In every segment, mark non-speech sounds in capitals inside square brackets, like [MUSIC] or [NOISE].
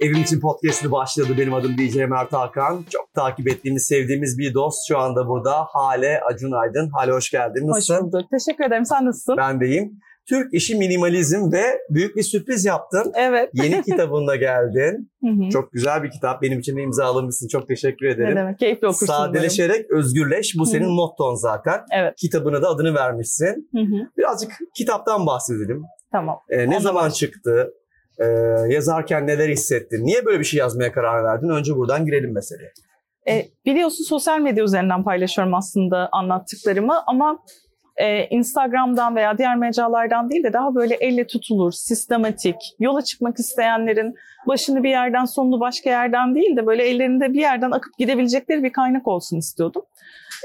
Evim için podcast'ı başladı. Benim adım DJ Mert Hakan. Çok takip ettiğimiz, sevdiğimiz bir dost şu anda burada. Hale Acun Aydın. Hale hoş geldin. Nasılsın? Hoş bulduk. Teşekkür ederim. Sen nasılsın? Ben deyim. Türk işi minimalizm ve büyük bir sürpriz yaptın. Evet. Yeni [LAUGHS] kitabınla geldin. Çok güzel bir kitap. Benim için de imzalamışsın. Çok teşekkür ne ederim. demek? Keyifli okursun. umarım. Sadeleşerek özgürleş. Bu senin motton zaten. Evet. Kitabına da adını vermişsin. Hı hı. Birazcık kitaptan bahsedelim. Tamam. Ee, ne Ondan zaman çıktı? Ee, yazarken neler hissettin? Niye böyle bir şey yazmaya karar verdin? Önce buradan girelim meseleye. E, biliyorsun sosyal medya üzerinden paylaşıyorum aslında anlattıklarımı ama e, Instagram'dan veya diğer mecralardan değil de daha böyle elle tutulur, sistematik, yola çıkmak isteyenlerin başını bir yerden sonunu başka yerden değil de böyle ellerinde bir yerden akıp gidebilecekleri bir kaynak olsun istiyordum.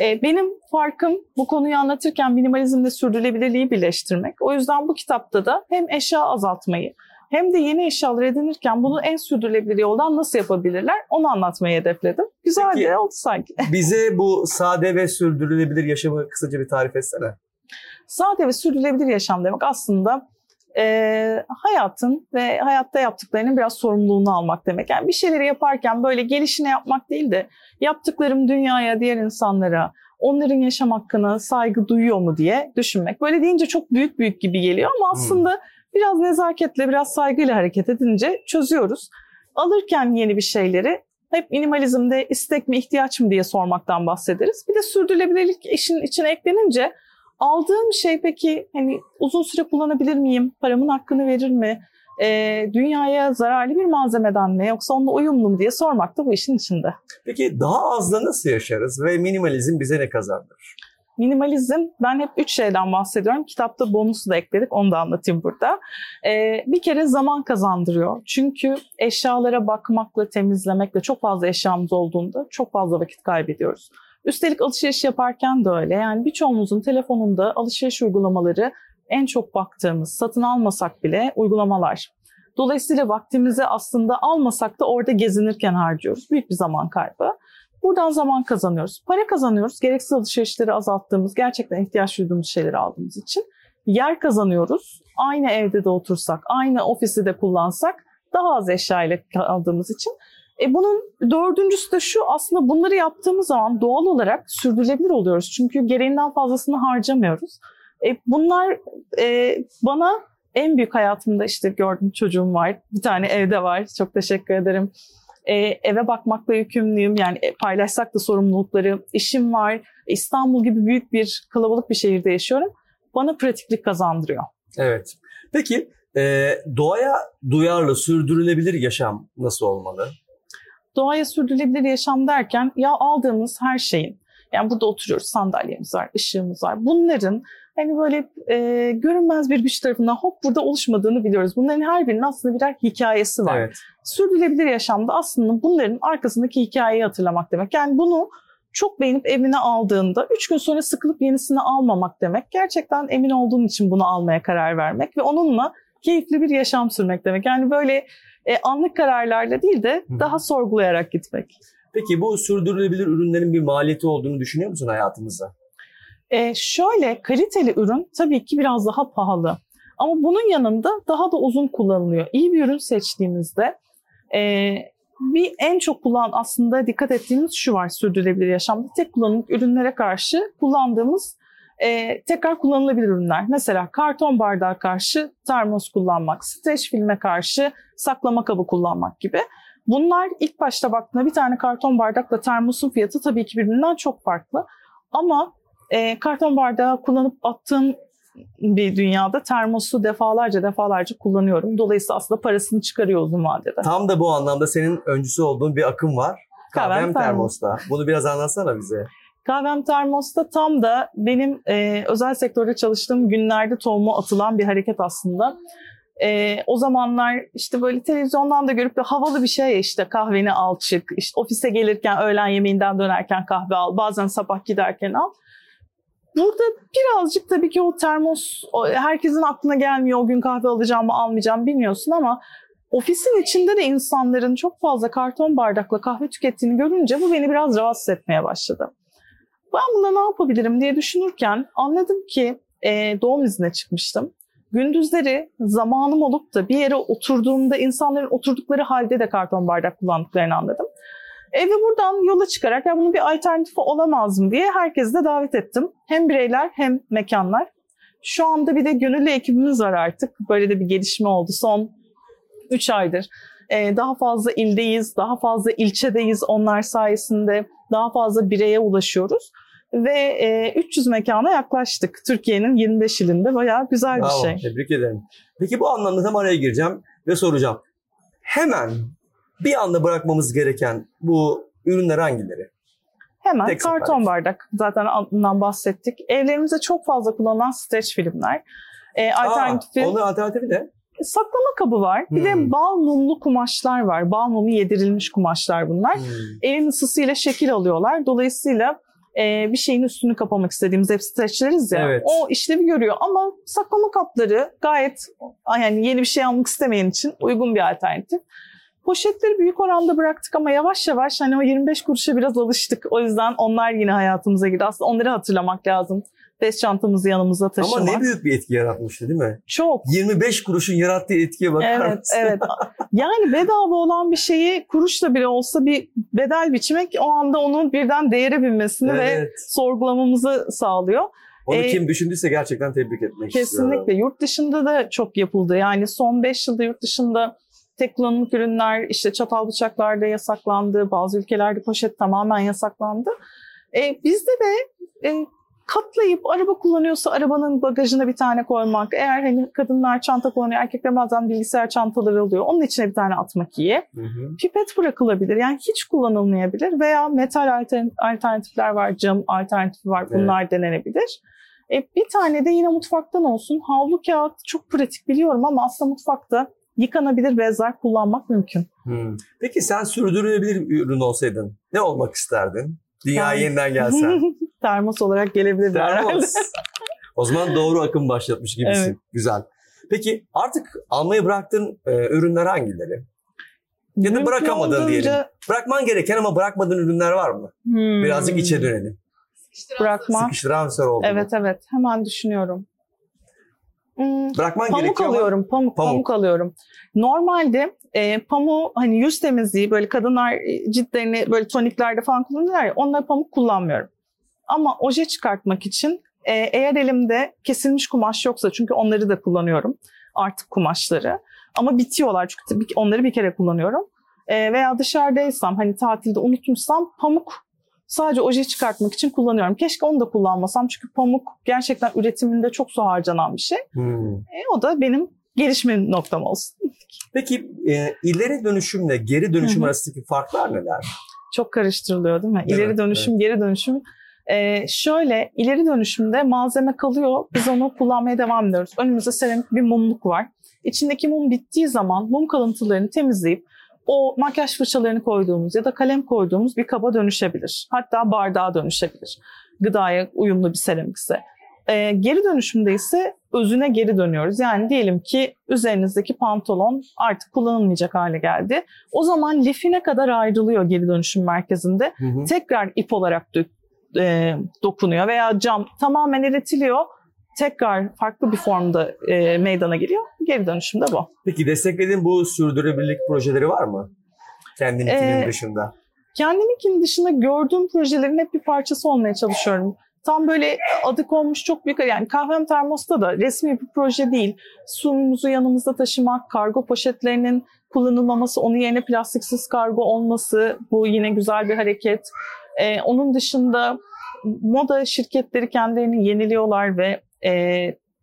E, benim farkım bu konuyu anlatırken minimalizmle sürdürülebilirliği birleştirmek. O yüzden bu kitapta da hem eşya azaltmayı hem de yeni eşyalar edinirken bunu en sürdürülebilir yoldan nasıl yapabilirler onu anlatmayı hedefledim. Güzel Peki. de oldu sanki. [LAUGHS] Bize bu sade ve sürdürülebilir yaşamı kısaca bir tarif etsene. Sade ve sürdürülebilir yaşam demek aslında e, hayatın ve hayatta yaptıklarının biraz sorumluluğunu almak demek. Yani bir şeyleri yaparken böyle gelişine yapmak değil de yaptıklarım dünyaya, diğer insanlara, onların yaşam hakkına saygı duyuyor mu diye düşünmek. Böyle deyince çok büyük büyük gibi geliyor ama aslında biraz nezaketle, biraz saygıyla hareket edince çözüyoruz. Alırken yeni bir şeyleri hep minimalizmde istek mi ihtiyaç mı diye sormaktan bahsederiz. Bir de sürdürülebilirlik işin içine eklenince aldığım şey peki hani uzun süre kullanabilir miyim? Paramın hakkını verir mi? Ee, dünyaya zararlı bir malzemeden mi yoksa onunla uyumlu mu diye sormak da bu işin içinde. Peki daha azla nasıl yaşarız ve minimalizm bize ne kazandırır? Minimalizm, ben hep üç şeyden bahsediyorum. Kitapta bonusu da ekledik, onu da anlatayım burada. Ee, bir kere zaman kazandırıyor. Çünkü eşyalara bakmakla, temizlemekle çok fazla eşyamız olduğunda çok fazla vakit kaybediyoruz. Üstelik alışveriş yaparken de öyle. Yani birçoğumuzun telefonunda alışveriş uygulamaları en çok baktığımız, satın almasak bile uygulamalar. Dolayısıyla vaktimizi aslında almasak da orada gezinirken harcıyoruz. Büyük bir zaman kaybı. Buradan zaman kazanıyoruz. Para kazanıyoruz. Gereksiz alışverişleri azalttığımız, gerçekten ihtiyaç duyduğumuz şeyleri aldığımız için. Yer kazanıyoruz. Aynı evde de otursak, aynı ofisi de kullansak daha az eşya ile kaldığımız için. E bunun dördüncüsü de şu aslında bunları yaptığımız zaman doğal olarak sürdürülebilir oluyoruz. Çünkü gereğinden fazlasını harcamıyoruz. E bunlar e, bana en büyük hayatımda işte gördüm çocuğum var. Bir tane evde var. Çok teşekkür ederim. E, eve bakmakla yükümlüyüm. Yani e, paylaşsak da sorumlulukları. işim var. İstanbul gibi büyük bir kalabalık bir şehirde yaşıyorum. Bana pratiklik kazandırıyor. Evet. Peki e, doğaya duyarlı, sürdürülebilir yaşam nasıl olmalı? Doğaya sürdürülebilir yaşam derken ya aldığımız her şeyin yani burada oturuyoruz sandalyemiz var, ışığımız var. Bunların hani böyle e, görünmez bir güç tarafından hop burada oluşmadığını biliyoruz. Bunların her birinin aslında birer hikayesi var. Evet. Sürdürülebilir yaşamda aslında bunların arkasındaki hikayeyi hatırlamak demek. Yani bunu çok beğenip evine aldığında üç gün sonra sıkılıp yenisini almamak demek. Gerçekten emin olduğun için bunu almaya karar vermek ve onunla keyifli bir yaşam sürmek demek. Yani böyle e, anlık kararlarla değil de Hı. daha sorgulayarak gitmek. Peki bu sürdürülebilir ürünlerin bir maliyeti olduğunu düşünüyor musun hayatımızda? E, şöyle kaliteli ürün tabii ki biraz daha pahalı. Ama bunun yanında daha da uzun kullanılıyor. İyi bir ürün seçtiğimizde e, bir en çok kullan aslında dikkat ettiğimiz şu var sürdürülebilir yaşamda. Tek kullanımlık ürünlere karşı kullandığımız e, tekrar kullanılabilir ürünler. Mesela karton bardağa karşı termos kullanmak, streç filme karşı saklama kabı kullanmak gibi. Bunlar ilk başta baktığında bir tane karton bardakla termosun fiyatı tabii ki birbirinden çok farklı. Ama e, karton bardağı kullanıp attığım bir dünyada termosu defalarca defalarca kullanıyorum. Dolayısıyla aslında parasını çıkarıyor uzun vadede. Tam da bu anlamda senin öncüsü olduğun bir akım var. Kahvem Kahvem termos. termosta. Bunu biraz anlatsana bize. Kahvem termosta tam da benim e, özel sektörde çalıştığım günlerde tohumu atılan bir hareket aslında. E, o zamanlar işte böyle televizyondan da görüp de havalı bir şey işte kahveni al çık, işte ofise gelirken öğlen yemeğinden dönerken kahve al, bazen sabah giderken al. Burada birazcık tabii ki o termos herkesin aklına gelmiyor o gün kahve alacağım mı almayacağım bilmiyorsun ama ofisin içinde de insanların çok fazla karton bardakla kahve tükettiğini görünce bu beni biraz rahatsız etmeye başladı. Ben bunda ne yapabilirim diye düşünürken anladım ki e, doğum iznine çıkmıştım. gündüzleri zamanım olup da bir yere oturduğumda insanların oturdukları halde de karton bardak kullandıklarını anladım. E ve buradan yola çıkarak ya bunun bir alternatifi olamaz mı diye herkesi de davet ettim. Hem bireyler hem mekanlar. Şu anda bir de gönüllü ekibimiz var artık. Böyle de bir gelişme oldu son 3 aydır. Ee, daha fazla ildeyiz, daha fazla ilçedeyiz onlar sayesinde. Daha fazla bireye ulaşıyoruz. Ve e, 300 mekana yaklaştık. Türkiye'nin 25 ilinde bayağı güzel Bravo, bir şey. Tebrik ederim. Peki bu anlamda tam araya gireceğim ve soracağım. Hemen bir anda bırakmamız gereken bu ürünler hangileri? Hemen Tek karton seferlik. bardak. Zaten adından bahsettik. Evlerimizde çok fazla kullanılan streç filmler. E, alternatifi Aa, onun alternatifi ne? saklama kabı var. Bir Hmm. de bal mumlu kumaşlar var. Bal mumu yedirilmiş kumaşlar bunlar. Hmm. Elin ısısıyla şekil alıyorlar. Dolayısıyla e, bir şeyin üstünü kapamak istediğimiz hep streçleriz ya. Evet. O işlevi görüyor ama saklama kapları gayet yani yeni bir şey almak istemeyen için uygun bir alternatif. Poşetleri büyük oranda bıraktık ama yavaş yavaş hani o 25 kuruşa biraz alıştık. O yüzden onlar yine hayatımıza girdi. Aslında onları hatırlamak lazım. Bez çantamızı yanımızda taşımak. Ama ne büyük bir etki yaratmıştı değil mi? Çok. 25 kuruşun yarattığı etkiye bakar Evet, mısın? evet. [LAUGHS] Yani bedava olan bir şeyi kuruşla bile olsa bir bedel biçmek o anda onun birden değere binmesini ve Evet. sorgulamamızı sağlıyor. Onu Ee, kim düşündüyse gerçekten tebrik etmek Kesinlikle. istiyorum. Yurt dışında da çok yapıldı. Yani son 5 yılda yurt dışında tek kullanımlık ürünler işte çatal bıçaklarda yasaklandı. Bazı ülkelerde poşet tamamen yasaklandı. E, bizde de e, katlayıp araba kullanıyorsa arabanın bagajına bir tane koymak. Eğer hani kadınlar çanta kullanıyor, erkekler bazen bilgisayar çantaları alıyor. Onun içine bir tane atmak iyi. Hı hı. Pipet bırakılabilir. Yani hiç kullanılmayabilir veya metal altern- alternatifler var, cam alternatifi var. Bunlar denenebilir. E, bir tane de yine mutfaktan olsun. Havlu kağıt çok pratik biliyorum ama aslında mutfakta yıkanabilir bezler kullanmak mümkün. Hmm. Peki sen sürdürülebilir bir ürün olsaydın ne olmak isterdin? Dünyaya Yani- yeniden gelsen. [LAUGHS] Termos olarak gelebilir. Termos. o zaman doğru akım başlatmış gibisin. Evet. Güzel. Peki artık almayı bıraktığın e, ürünler hangileri? Ya da Mümkün bırakamadın diyelim. olduğunca- Bırakman gereken ama bırakmadığın ürünler var mı? Hmm. Birazcık içe dönelim. Bırakma. Sıkıştıran oldu. Evet evet hemen düşünüyorum. Hmm, Bırakman Pamuk gerekiyor ama alıyorum, pamuk, Pamuk. pamuk, alıyorum. Normalde e, pamuğu hani yüz temizliği böyle kadınlar e, ciltlerini böyle toniklerde falan kullanırlar ya onlara pamuk kullanmıyorum. Ama oje çıkartmak için e, eğer elimde kesilmiş kumaş yoksa çünkü onları da kullanıyorum artık kumaşları. Ama bitiyorlar çünkü onları bir kere kullanıyorum. E, veya dışarıdaysam hani tatilde unutmuşsam pamuk sadece oje çıkartmak için kullanıyorum. Keşke onu da kullanmasam çünkü pamuk gerçekten üretiminde çok su harcanan bir şey. Hmm. E, o da benim gelişme noktam olsun. Peki e, ileri dönüşümle geri dönüşüm arasındaki farklar neler? Çok karıştırılıyor değil mi? İleri dönüşüm, geri dönüşüm. E, şöyle ileri dönüşümde malzeme kalıyor. Biz onu kullanmaya devam ediyoruz. Önümüzde seramik bir mumluk var. İçindeki mum bittiği zaman mum kalıntılarını temizleyip o makyaj fırçalarını koyduğumuz ya da kalem koyduğumuz bir kaba dönüşebilir. Hatta bardağa dönüşebilir. Gıdaya uyumlu bir seramikse. Ee, geri dönüşümde ise özüne geri dönüyoruz. Yani diyelim ki üzerinizdeki pantolon artık kullanılmayacak hale geldi. O zaman lifine kadar ayrılıyor geri dönüşüm merkezinde. Hı hı. Tekrar ip olarak dö- e, dokunuyor veya cam tamamen eritiliyor. Tekrar farklı bir formda e, meydana geliyor. Geri dönüşüm de bu. Peki desteklediğin bu sürdürülebilirlik projeleri var mı? Kendininkinin Ee, dışında. Kendiminkinin dışında gördüğüm projelerin hep bir parçası olmaya çalışıyorum. Tam böyle adı konmuş çok büyük yani kahvem termosta da resmi bir proje değil. Suyumuzu yanımızda taşımak, kargo poşetlerinin kullanılmaması, onun yerine plastiksiz kargo olması bu yine güzel bir hareket. Ee, onun dışında moda şirketleri kendilerini yeniliyorlar ve e,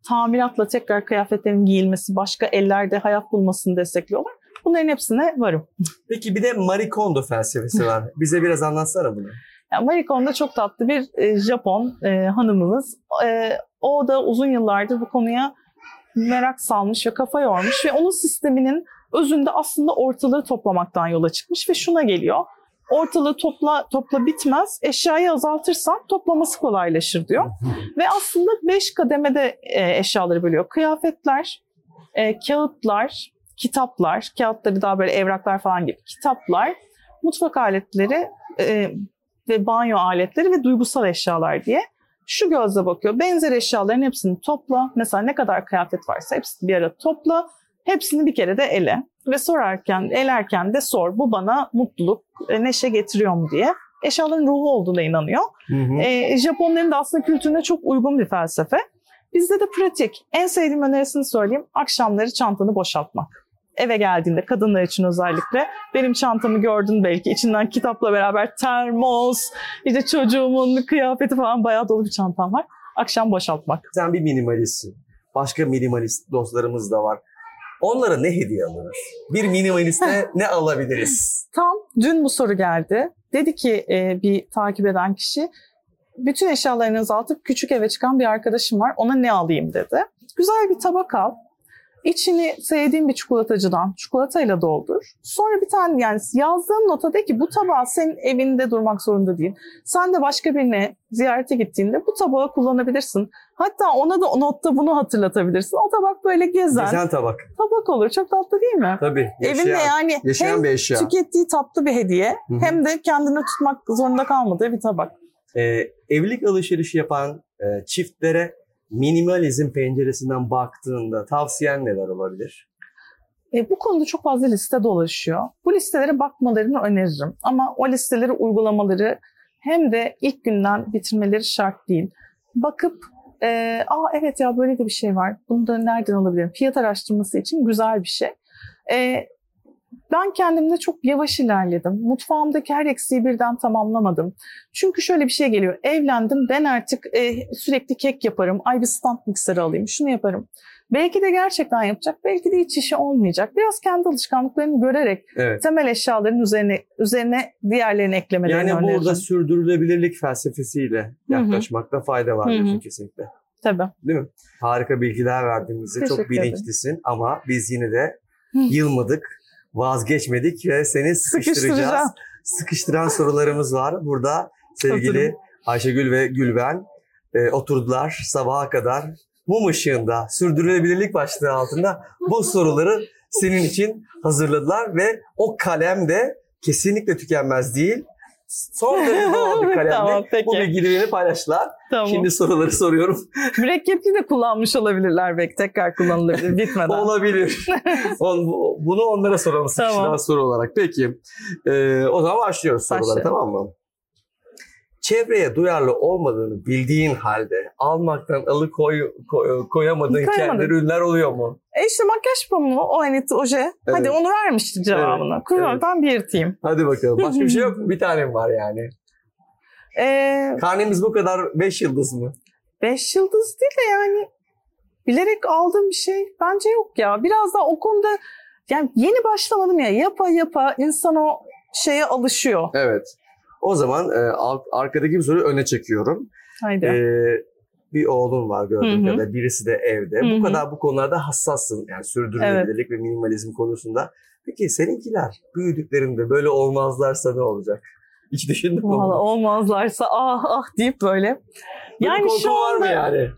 tamiratla tekrar kıyafetlerin giyilmesi, başka ellerde hayat bulmasını destekliyorlar. Bunların hepsine varım. [LAUGHS] Peki bir de Marie Kondo felsefesi var. [LAUGHS] Bize biraz anlatsana bunu. Yani Marie Kondo çok tatlı bir e, Japon e, hanımımız. E, o da uzun yıllardır bu konuya merak salmış ve kafa yormuş ve onun sisteminin özünde aslında ortalığı toplamaktan yola çıkmış ve şuna geliyor. Ortalığı topla topla bitmez, eşyayı azaltırsan toplaması kolaylaşır diyor. Ve aslında beş kademede e, eşyaları bölüyor. Kıyafetler, e, kağıtlar, kitaplar, kağıtları daha böyle evraklar falan gibi kitaplar, mutfak aletleri e, ve banyo aletleri ve duygusal eşyalar diye. şu gözle bakıyor. Benzer eşyaların hepsini topla. Mesela ne kadar kıyafet varsa hepsini bir ara topla. Hepsini bir kere de ele. Ve sorarken, elerken de sor. Bu bana mutluluk, e, neşe getiriyor mu diye. Eşyaların ruhu olduğuna inanıyor. Hı hı. E, Japonların da aslında kültürüne çok uygun bir felsefe. Bizde de pratik. En sevdiğim önerisini söyleyeyim. Akşamları çantanı boşaltmak. Eve geldiğinde kadınlar için özellikle benim çantamı gördün belki içinden kitapla beraber termos, işte çocuğumun kıyafeti falan bayağı dolu bir çantam var. Akşam boşaltmak. Sen bir minimalistsin. Başka minimalist dostlarımız da var. Onlara ne hediye alınır? Bir minimaliste ne alabiliriz? Tam dün bu soru geldi. Dedi ki e, bir takip eden kişi bütün eşyalarını azaltıp küçük eve çıkan bir arkadaşım var ona ne alayım dedi. Güzel bir tabak al. İçini sevdiğin bir çikolatacıdan çikolatayla doldur. Sonra bir tane yani yazdığın nota de ki bu tabağı senin evinde durmak zorunda değil. Sen de başka birine ziyarete gittiğinde bu tabağı kullanabilirsin. Hatta ona da notta bunu hatırlatabilirsin. O tabak böyle gezen Güzel tabak. tabak olur. Çok tatlı değil mi? Tabii. Evinde Yaşayan, yani yaşayan hem bir eşya. tükettiği tatlı bir hediye Hı hı. hem de kendine tutmak zorunda kalmadığı bir tabak. Ee, evlilik alışverişi yapan e, çiftlere minimalizm penceresinden baktığında tavsiyen neler olabilir? E, bu konuda çok fazla liste dolaşıyor. Bu listelere bakmalarını öneririm. Ama o listeleri uygulamaları hem de ilk günden bitirmeleri şart değil. Bakıp e, aa evet ya böyle de bir şey var. Bunu da nereden alabilirim? Fiyat araştırması için güzel bir şey. E, ben kendimde çok yavaş ilerledim. Mutfağımdaki her eksiği birden tamamlamadım. Çünkü şöyle bir şey geliyor. Evlendim ben artık e, sürekli kek yaparım. Ay bir stand mikseri alayım şunu yaparım. Belki de gerçekten yapacak, belki de hiç işi olmayacak. Biraz kendi alışkanlıklarını görerek Evet. temel eşyaların üzerine üzerine diğerlerini eklemelerini Yani öneririm. burada sürdürülebilirlik felsefesiyle yaklaşmakta fayda var Hı hı. diyorsun kesinlikle. Tabii. Değil mi? Harika bilgiler verdiğimizde çok Teşekkür ederim. bilinçlisin ama biz yine de yılmadık, vazgeçmedik ve seni sıkıştıracağız. Sıkıştıran sorularımız var. Burada sevgili Oturun. Ayşegül ve Gülben e, oturdular sabaha kadar mum ışığında sürdürülebilirlik başlığı altında bu [LAUGHS] soruları senin için hazırladılar ve o kalem de kesinlikle tükenmez değil. Son [LAUGHS] derece doğal bir kalemle Tamam, peki. bu bilgilerini paylaştılar. Tamam. Şimdi soruları soruyorum. Mürekkepli de kullanmış olabilirler belki tekrar kullanılabilir [LAUGHS] bitmeden. Olabilir. [LAUGHS] Bunu onlara soralım Tamam. soru olarak. Peki. Ee, o zaman başlıyoruz sorulara tamam mı? Çevreye duyarlı olmadığını bildiğin halde almaktan alıkoy koy, koyamadığın Koyamadım. kendi ürünler oluyor mu? E işte makyaj pamuğu, o hani oje. Hadi onu vermiştik cevabını. Evet, Kuyruğundan bir yırtayım. Hadi bakalım. Başka bir şey yok mu? [LAUGHS] Bir tane var yani. Ee, Karnemiz bu kadar 5 yıldız mı? beş yıldız değil de yani bilerek aldığım bir şey bence yok ya. Biraz daha o konuda yani yeni başlamadım ya. Yapa yapa insan o şeye alışıyor. Evet. O zaman e, arkadaki bir soruyu öne çekiyorum. Haydi. Ee, bir oğlun var gördüğüm kadarıyla. Birisi de evde. Hı Bu kadar bu konularda hassassın. Yani sürdürülebilirlik ve minimalizm konusunda. Peki seninkiler büyüdüklerinde böyle olmazlarsa ne olacak? [LAUGHS] Hiç düşündün mü? Valla olmazlarsa ah ah deyip böyle. Böyle Yani şu var mı anda yani?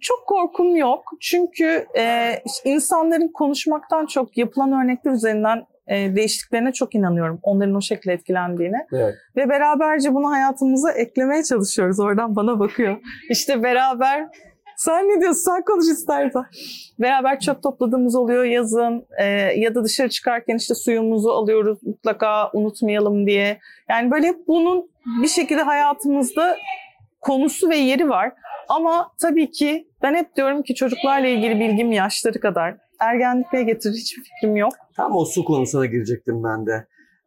çok korkum yok. Çünkü e, insanların konuşmaktan çok yapılan örnekler üzerinden e, değiştiklerine çok inanıyorum. Onların o şekilde etkilendiğine. Evet. Ve beraberce bunu hayatımıza eklemeye çalışıyoruz. Oradan bana bakıyor. [LAUGHS] İşte beraber sen ne diyorsun? Sen konuş istersen. Beraber çöp topladığımız oluyor yazın. E, ya da dışarı çıkarken işte suyumuzu alıyoruz mutlaka unutmayalım diye. Yani böyle hep bunun bir şekilde hayatımızda konusu ve yeri var. Ama tabii ki ben hep diyorum ki çocuklarla ilgili bilgim yaşları kadar. Ergenlikle getirir hiçbir fikrim yok. Tam o su konusuna girecektim ben de.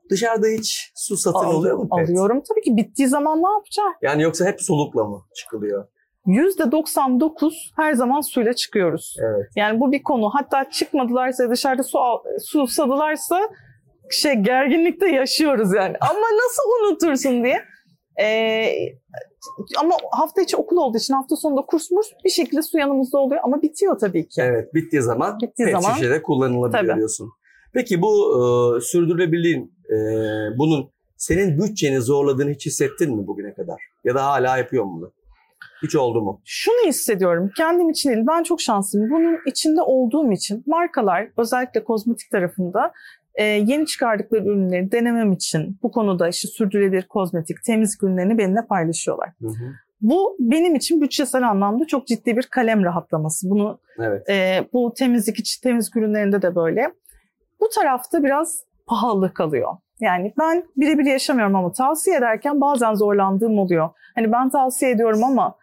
Dışarıda hiç su satın Al- oluyor mu pet? Alıyorum tabii ki bittiği zaman ne yapacağım? Yani yoksa hep solukla mı çıkılıyor? %99 her zaman suyla çıkıyoruz. Evet. Yani bu bir konu. Hatta çıkmadılarsa dışarıda su al, su sadılarsa şey gerginlikte yaşıyoruz yani. Ama nasıl unutursun diye. Ee, ama hafta içi okul olduğu için hafta sonunda kurs murs bir şekilde su yanımızda oluyor ama bitiyor tabii ki. Evet. Bittiği zaman Bittiği pet zaman şişede kullanılabiliyor Tabii. diyorsun. Peki bu e, sürdürülebilirliğin e, bunun senin bütçeni zorladığını hiç hissettin mi bugüne kadar? Ya da hala yapıyor mu bunu? Hiç oldu mu? Şunu hissediyorum kendim için değil ben çok şanslıyım. Bunun içinde olduğum için markalar özellikle kozmetik tarafında e, yeni çıkardıkları ürünleri denemem için bu konuda işte sürdürülebilir kozmetik, temizlik ürünlerini benimle paylaşıyorlar. Hı hı. Bu benim için bütçesel anlamda çok ciddi bir kalem rahatlaması. Bunu Evet. e, bu temizlik için temizlik ürünlerinde de böyle. Bu tarafta biraz pahalı kalıyor. Yani ben birebir yaşamıyorum ama tavsiye ederken bazen zorlandığım oluyor. Hani ben tavsiye ediyorum ama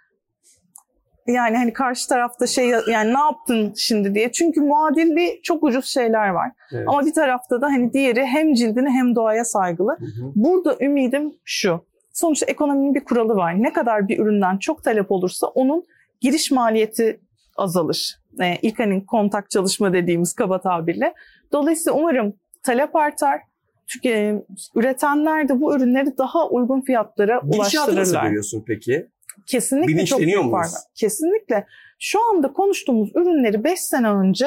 yani hani karşı tarafta şey yani ne yaptın şimdi diye. Çünkü muadilli çok ucuz şeyler var. evet. Ama bir tarafta da hani diğeri hem cildine hem doğaya saygılı. Hı hı. Burada ümidim şu. Sonuçta ekonominin bir kuralı var. Ne kadar bir üründen çok talep olursa onun giriş maliyeti azalır. Ee, ilk hani kontak çalışma dediğimiz kaba tabirle. Dolayısıyla umarım talep artar. Çünkü e, üretenler de bu ürünleri daha uygun fiyatlara Gidişatı nasıl ulaştırırlar. görüyorsun peki? Kesinlikle çok büyük fark var. Kesinlikle. Şu anda konuştuğumuz ürünleri 5 sene önce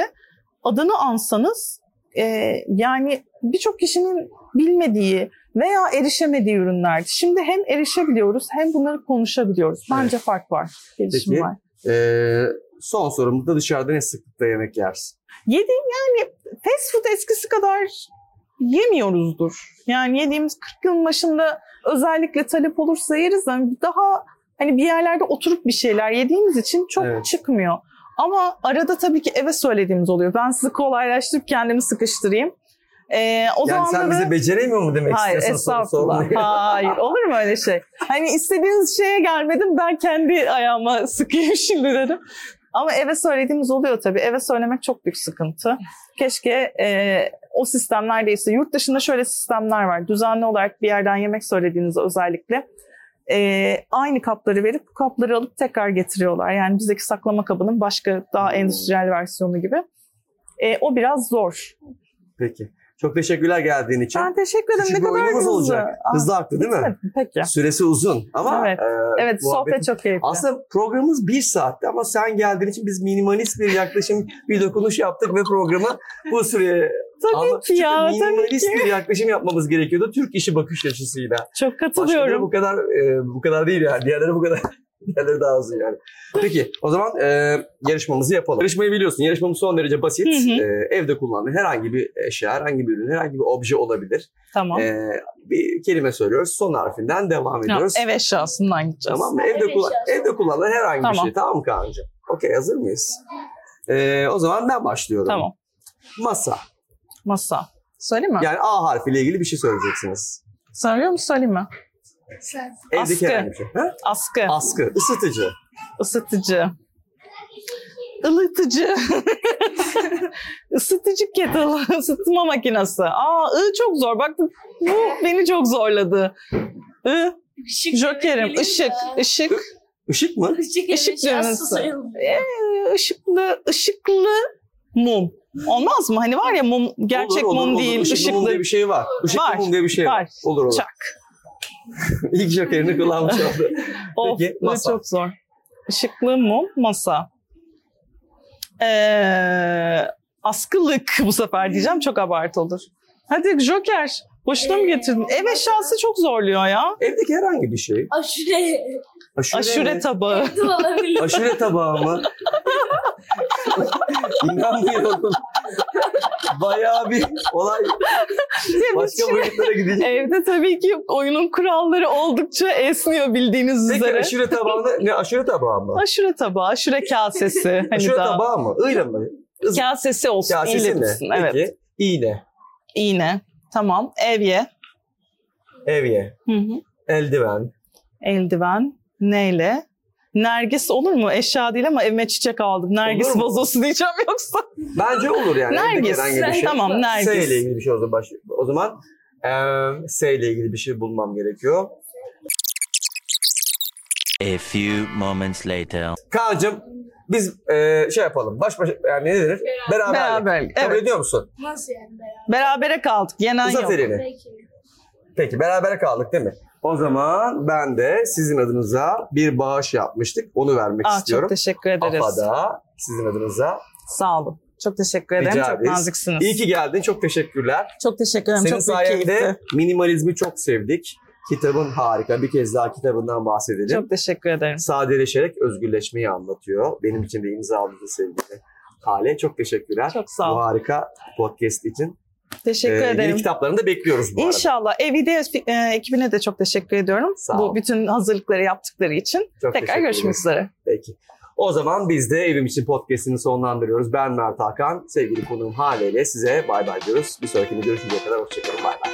adını ansanız e, yani birçok kişinin bilmediği veya erişemediği ürünlerdi. Şimdi hem erişebiliyoruz hem bunları konuşabiliyoruz. Bence fark var. Gelişim Peki. var. Ee, son sorumuz da dışarıda ne sıklıkla yemek yersin? Yediğim yani fast food eskisi kadar yemiyoruzdur. Yani yediğimiz 40 yılın başında özellikle talep olursa yeriz ama daha hani bir yerlerde oturup bir şeyler yediğimiz için çok Evet. çıkmıyor. Ama arada tabii ki eve söylediğimiz oluyor. Ben sizi kolaylaştırıp kendimi sıkıştırayım. Ee, o yani sen bize beceremiyor mu demek Hayır istiyorsun? estağfurullah. [LAUGHS] Hayır olur mu öyle şey? Hani istediğiniz şeye gelmedim ben kendi ayağıma [LAUGHS] sıkayım şimdi dedim. Ama eve söylediğimiz oluyor tabii. Eve söylemek çok büyük sıkıntı. Keşke e, o sistemler değilse. Yurt dışında şöyle sistemler var. Düzenli olarak bir yerden yemek söylediğinizde özellikle e, aynı kapları verip bu kapları alıp tekrar getiriyorlar. Yani bizdeki saklama kabının başka daha Hmm. endüstriyel versiyonu gibi. E, o biraz zor. Peki. Çok teşekkürler geldiğin için. Ben teşekkür ederim. Küçük ne bir kadar oyunumuz hızlı. olacak. Ah, Hızlı aktı değil mi? Peki. Süresi uzun ama Evet. e, Evet sohbet çok keyifli. Aslında programımız bir saatti ama sen geldiğin için biz minimalist bir yaklaşım, [LAUGHS] bir dokunuş yaptık ve programı bu süreye tabii Ama ki ya çünkü tabii minimalist ki. bir yaklaşım yapmamız gerekiyordu Türk işi bakış açısıyla. Çok Başkaları katılıyorum. bu kadar e, bu kadar değil yani. Diğerleri bu kadar. Diğerleri daha uzun yani. Peki o zaman e, yarışmamızı yapalım. Yarışmayı biliyorsun. Yarışmamız son derece basit. Hı hı. E, evde kullandığın herhangi bir eşya, herhangi bir ürün, herhangi bir obje olabilir. Tamam. E, bir kelime söylüyoruz. Son harfinden devam Ya, ediyoruz. ev eşyasından gideceğiz. Tamam mı? Ev Evde, kullan eşyası. evde kullanılan herhangi bir Tamam. şey. Tamam mı Kaan'cığım? Okey hazır mıyız? E, o zaman ben başlıyorum. Tamam. Masa. Masa. Söyleyeyim mi? Yani A harfiyle ilgili bir şey söyleyeceksiniz. Söylüyor mu söyleyeyim mi? Sen. Evdeki Askı. herhangi bir şey. Ha? Askı. Askı, ısıtıcı, ısıtıcı. Ilıtıcı. [LAUGHS] Isıtıcı kettle. Isıtma makinesi. Aa ı çok zor. Bak bu, bu beni çok zorladı. I. Işık Jokerim. Işık. da. Işık. ışık mı? Işık, Işık eşyası düğmesi. Ee, ışıklı, ışıklı mum. Olmaz mı? Hani var ya mum, gerçek Olur, olur, mum olur. değil, Işıklı ışıklı. mum diye bir şey var. Işıklı Var, mum diye bir şey var. var. Olur olur. Çak. [LAUGHS] İlk jokerini kullanmış oldu. [LAUGHS] Of, Peki, bu masa. çok zor. Işıklı mum, masa. Ee, askılık bu sefer diyeceğim. Çok abartı olur. Hadi Joker. Boşuna mı getirdin? Ev eşyası çok zorluyor ya. Evdeki herhangi bir şey. Aşure. Aşure, Aşure mi? tabağı. Aşure tabağı mı? [LAUGHS] İnanmıyorum. Bayağı bir olay başka boyutlara gidecek. Evde tabii ki oyunun kuralları oldukça esniyor bildiğiniz Peki üzere. aşure tabağı ne? Aşure tabağı mı? Aşure tabağı, aşure kasesi. [LAUGHS] Hani aşure daha. tabağı mı? Öyle mi? Is- Kasesi olsun. Kasesi mi? olsun. Evet. Peki. İğne. İğne. Tamam. Evye. Evye. Hı hı. Eldiven. Eldiven. Neyle? Nergis olur mu? Eşya değil ama evime çiçek aldım. Nergis Olur mu? vazosu diyeceğim yoksa. Bence olur yani. Nergis. herhangi bir şey. Tamam S ile Nergis. ilgili bir şey o zaman. baş- O zaman eee S ile ilgili bir şey bulmam gerekiyor. A few moments later. Kaan'cığım biz eee, şey yapalım. Baş başa yani ne denir? Beraber. Beraber. Kabul Evet. ediyor musun? Nasıl yani beraber? Berabere kaldık. Yenen yok. Zaferini. Peki. Peki beraber kaldık değil mi? O zaman ben de sizin adınıza bir bağış yapmıştık. Onu vermek Ah, istiyorum. çok teşekkür ederiz. AFA'da sizin adınıza. Sağ olun. Çok teşekkür ederim. Rica çok ederiz. naziksiniz. İyi ki geldin. Çok teşekkürler. Çok teşekkür ederim. Senin çok sayende minimalizmi çok sevdik. Kitabın harika. Bir kez daha kitabından bahsedelim. Çok teşekkür ederim. Sadeleşerek özgürleşmeyi anlatıyor. Benim için de imzaladı sevgili Hale. Çok teşekkürler. Çok sağ Bu ol. harika podcast için. Teşekkür Ee, yeni ederim. kitaplarını da bekliyoruz bu arada. İnşallah. Evide e, ekibine de çok teşekkür ediyorum. Sağ ol. Bu bütün hazırlıkları yaptıkları için. Çok Tekrar görüşmek üzere. Peki. O zaman biz de Evim için podcast'ini sonlandırıyoruz. Ben Mert Hakan, sevgili konuğum Hale ile size bay bay diyoruz. Bir sonrakinde görüşünceye kadar hoşçakalın. Bay bay.